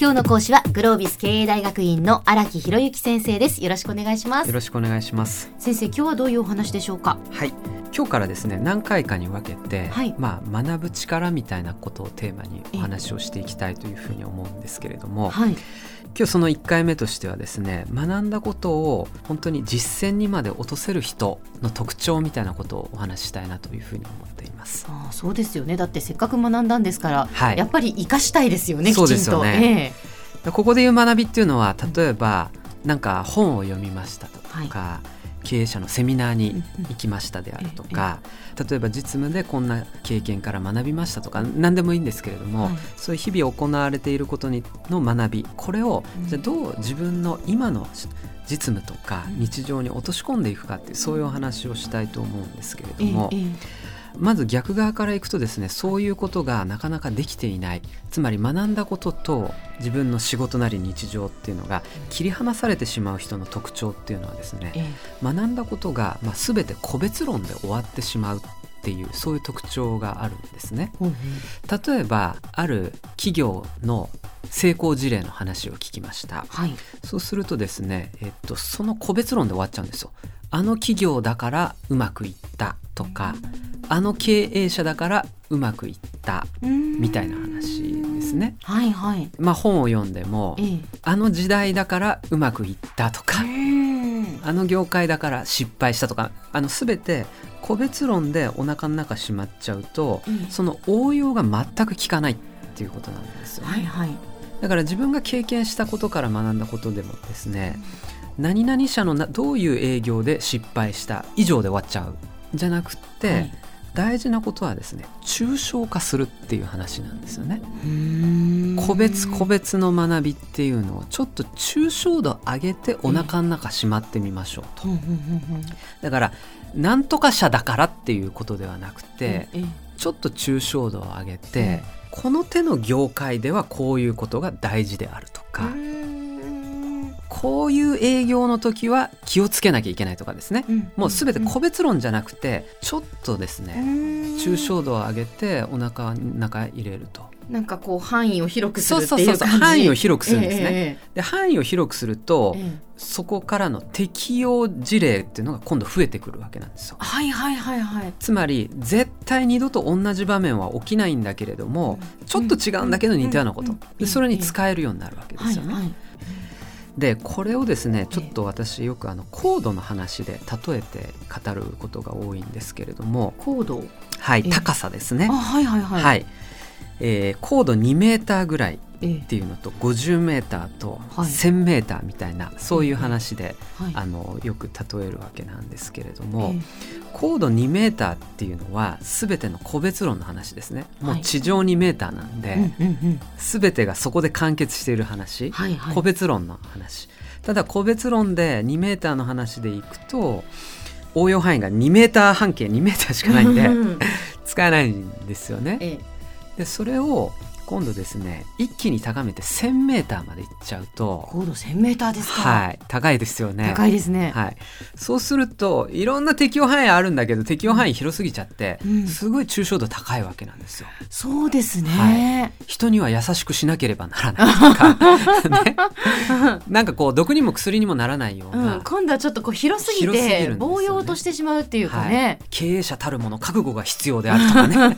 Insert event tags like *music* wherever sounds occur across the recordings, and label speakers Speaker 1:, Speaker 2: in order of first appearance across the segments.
Speaker 1: 今日の講師はグロービス経営大学院の荒木博之先生です。よろしくお願いします。
Speaker 2: よろしくお願いします。
Speaker 1: 先生今日はどういうお話でしょうか？
Speaker 2: はい今日からですね何回かに分けて、
Speaker 1: はい。
Speaker 2: まあ学ぶ力みたいなことをテーマにお話をしていきたいというふうに思うんですけれども、
Speaker 1: はい。
Speaker 2: 今日その1回目としてはですね学んだことを本当に実践にまで落とせる人の特徴みたいなことをお話ししたいなというふうに思っています。
Speaker 1: ああそうですよね。だってせっかく学んだんですから、
Speaker 2: はい。
Speaker 1: やっぱり活かしたいですよねきちんと
Speaker 2: すよね。
Speaker 1: え
Speaker 2: ここで言う学びっていうのは例えばなんか本を読みましたとか、経営者のセミナーに行きましたであるとか、例えば実務でこんな経験から学びましたとか何でもいいんですけれども、
Speaker 1: はい。
Speaker 2: そういう日々行われていることにの学びこれを
Speaker 1: うん。
Speaker 2: じゃあどう自分の今の実務とか
Speaker 1: うん。
Speaker 2: 日常に落とし込んでいくかっていうそういうお話をしたいと思うんですけれど
Speaker 1: ええ
Speaker 2: も、
Speaker 1: ええ
Speaker 2: まず逆側からいくとですねそういうことがなかなかできていない。つまり学んだことと自分の仕事なり日常っていうのが切り離されてしまう人の特徴っていうのはですね
Speaker 1: ええ。
Speaker 2: 学んだことが、まあ、全て個別論で終わってしまうっていうそういう特徴があるんですね。例えばある企業の成功事例の話を聞きました。
Speaker 1: はい。
Speaker 2: そうするとですね、えっと、その個別論で終わっちゃうんですよ。あの企業だからうまくいったとかあの経営者だからうまくいったみたいな話ですね。
Speaker 1: はいはい。
Speaker 2: まあ本を読んでも
Speaker 1: ええ。
Speaker 2: あの時代だからうまくいったとか
Speaker 1: うん
Speaker 2: あの業界だから失敗したとかあの全て個別論でお腹の中しまっちゃうと
Speaker 1: ええ
Speaker 2: その応用が全く効かないっていうことなんですよね、
Speaker 1: はいはい。
Speaker 2: だから自分が経験したことから学んだことでもですね何々社のなどういう営業で失敗した以上で終わっちゃうじゃなくって、
Speaker 1: はい。
Speaker 2: 大事なことはですね抽象化するっていう話なんですよね。
Speaker 1: うーん
Speaker 2: 個別個別の学びっていうのをちょっと抽象度上げてお腹の中しまってみましょうと。だからなんとか社だからっていうことではなくて、
Speaker 1: ええ。
Speaker 2: ちょっと抽象度を上げて、この手の業界ではこういうことが大事であるとか、こういう営業の時は気をつけなきゃいけないとかですね、
Speaker 1: うん
Speaker 2: もう全て個別論じゃなくてちょっとですね、抽象度を上げてお腹の中入れると
Speaker 1: なんかこう範囲を広くするっていう
Speaker 2: 範囲を広くするんですね、
Speaker 1: え
Speaker 2: で範囲を広くすると、
Speaker 1: ええ。ええ
Speaker 2: そこからの適用事例っていうのが今度増えてくるわけなんですよ。
Speaker 1: はいはいはいはい。
Speaker 2: つまり絶対二度と同じ場面は起きないんだけれども、ちょっと違うんだけど似たようなこと、
Speaker 1: うん
Speaker 2: でそれに使えるようになるわけですよね。
Speaker 1: はいはい
Speaker 2: でこれをですねちょっと私よくあの高度の話で例えて語ることが多いんですけれども、
Speaker 1: 高度？
Speaker 2: はい、
Speaker 1: ええ。
Speaker 2: 高さですね。
Speaker 1: あ。はいはいはい、
Speaker 2: はいえー高度2メーターぐらい
Speaker 1: ええ。
Speaker 2: っていうのと50メーターと
Speaker 1: はい。
Speaker 2: 1000メーターみたいな、そういう話で、
Speaker 1: はい。
Speaker 2: あのよく例えるわけなんですけれども、
Speaker 1: え
Speaker 2: 高度2メーターっていうのは全ての個別論の話ですね。も
Speaker 1: はい。
Speaker 2: う地上2メーターなんで、全てがそこで完結している話、個別論の話。ただ個別論で2メーターの話でいくと応用範囲が2メーター半径2メーターしかないんで
Speaker 1: うん *laughs*
Speaker 2: 使えないんですよね。でそれを今度ですね一気に高めて1000メーターまでいっちゃうと、
Speaker 1: 高度1000メーターですか、
Speaker 2: はい、高いですよね。
Speaker 1: 高いですね、
Speaker 2: はい、そうするといろんな適用範囲あるんだけど適用範囲広すぎちゃって、
Speaker 1: うん。
Speaker 2: すごい抽象度高いわけなんですよ。
Speaker 1: そうですね、
Speaker 2: 人には優しくしなければならないとか、*laughs* ね、なんかこう毒にも薬にもならないよう
Speaker 1: う
Speaker 2: な、
Speaker 1: ん、今度はちょっとこう広すぎて
Speaker 2: すよね。
Speaker 1: 暴用としてしまうっていうか
Speaker 2: はい。
Speaker 1: ね、
Speaker 2: 経営者たるもの覚悟が必要であるとかね。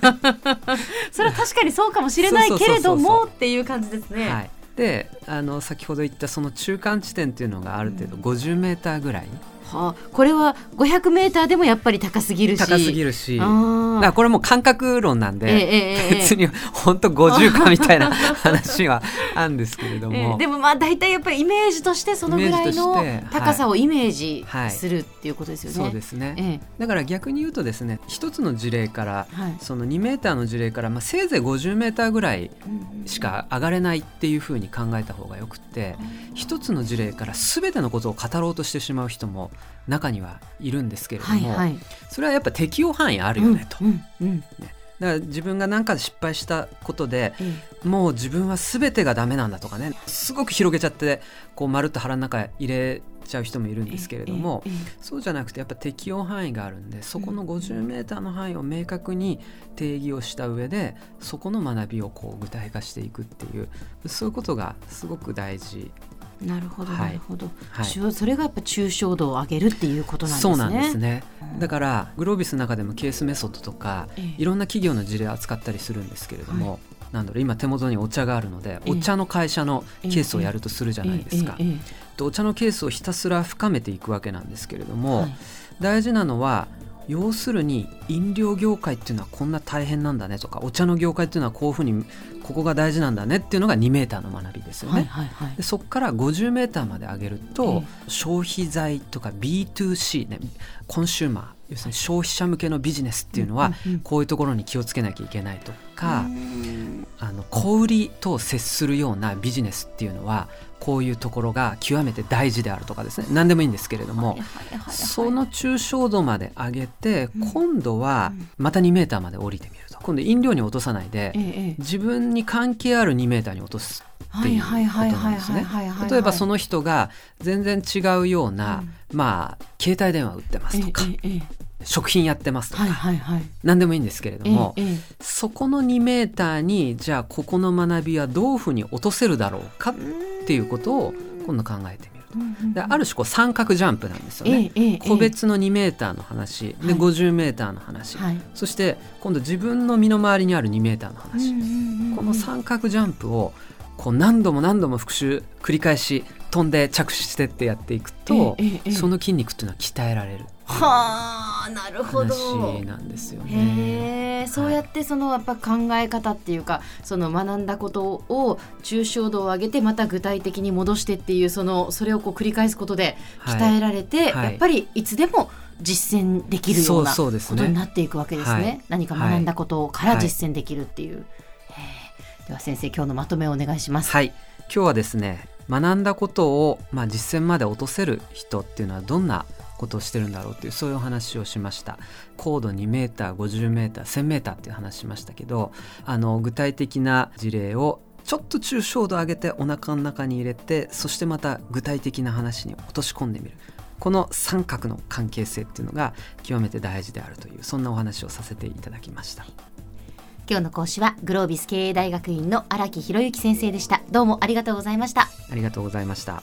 Speaker 2: *laughs*
Speaker 1: それは確かにそうかもしれないけれどもっていう感じですね、
Speaker 2: はい、であの先ほど言ったその中間地点っていうのがある程度50メーターぐらい
Speaker 1: はあ、これは500メーターでもやっぱり高すぎるし。
Speaker 2: 高すぎるし。
Speaker 1: あ
Speaker 2: だこれも感覚論なんで、
Speaker 1: ええ
Speaker 2: 別に本当50かみたいな *laughs* 話はあるんですけれども、
Speaker 1: えーでもまあ大体やっぱりイメージとしてそのぐらいの高さをイメージ
Speaker 2: はい
Speaker 1: するっていうことですよね。
Speaker 2: そうですね、
Speaker 1: ええ。
Speaker 2: だから逆に言うとですね一つの事例から
Speaker 1: はい。
Speaker 2: その2メーターの事例から、まあ、せいぜい50メーターぐらいしか上がれないっていうふうに考えた方がよくって一つの事例から全てのことを語ろうとしてしまう人も中にはいるんですけれども、
Speaker 1: はいはい。
Speaker 2: それはやっぱ適用範囲あるよねと。
Speaker 1: うんうん。
Speaker 2: だから自分が何か失敗したことで
Speaker 1: え
Speaker 2: もう自分は全てがダメなんだとかねすごく広げちゃってこうまるっと腹の中入れちゃう人もいるんですけれども、そうじゃなくてやっぱ適用範囲があるんでそこの 50m の範囲を明確に定義をした上でそこの学びをこう具体化していくっていうそういうことがすごく大事
Speaker 1: なるほど、なるほど、はい、それがやっぱ抽象度を上げるっていうことなんですね。
Speaker 2: そうなんですね。だからグロービスの中でもケースメソッドとか、ええ、いろんな企業の事例を扱ったりするんですけれども、はい、なんだろう今手元にお茶があるので、え、お茶の会社のケースをやるとするじゃないですか。お茶のケースをひたすら深めていくわけなんですけれども、はい、大事なのは要するに飲料業界っていうのはこんな大変なんだねとかお茶の業界っていうのはこういうふうにここが大事なんだねっていうのが2メーターの学びですよね。はいはいはい、でそこから50メーターまで上げると、えー、消費財とか B2C ねコンシューマー要するに消費者向けのビジネスっていうのはこういうところに気をつけなきゃいけないとか、あの小売りと接するようなビジネスっていうのはこういうところが極めて大事であるとかですね。何でもいいんですけれどもその抽象度まで上げて今度はまた2メーターまで降りてみる。と今度飲料に落とさないで自分に関係ある2メーターに落とすっていうことなんですね。例えばその人が全然違うような、まあ携帯電話売ってますとか、食品やってますとか、はいはいはい、何でもいいんですけれども、ええ、そこの2メーターにじゃあここの学びはどういうふうに落とせるだろうかっていうことを今度考えてみ。である種こう三角ジャンプなんですよね、え、個別の2メーターの話。で50メーターの話、はい、そして今度自分の身の回りにある2メーターの話、この三角ジャンプをこう何度も何度も復習繰り返し飛んで着手してってやっていくと、その筋肉っていうのは鍛えられる。
Speaker 1: はあなるほど。
Speaker 2: 話なんですよね。
Speaker 1: へそうやってそのやっぱ考え方っていうかその学んだことを抽象度を上げてまた具体的に戻してっていうそのそれをこう繰り返すことで鍛えられて、はい。はい、やっぱりいつでも実践できるようなことになっていくわけですね。すねはい、何か学んだことから実践できるっていう。では先生今日のまとめをお願いします。
Speaker 2: はい。今日はですね学んだことを、まあ、実践まで落とせる人っていうのはどんなことをしてるんだろうっていうそういうお話をしました。高度2メーター50メーター1000メーターっていう話しましたけどあの具体的な事例をちょっと抽象度上げてお腹の中に入れてそしてまた具体的な話に落とし込んでみる。この三角の関係性っていうのが極めて大事であるというそんなお話をさせていただきました。
Speaker 1: 今日の講師はグロービス経営大学院の荒木博之先生でした。どうもありがとうございました。
Speaker 2: ありがとうございました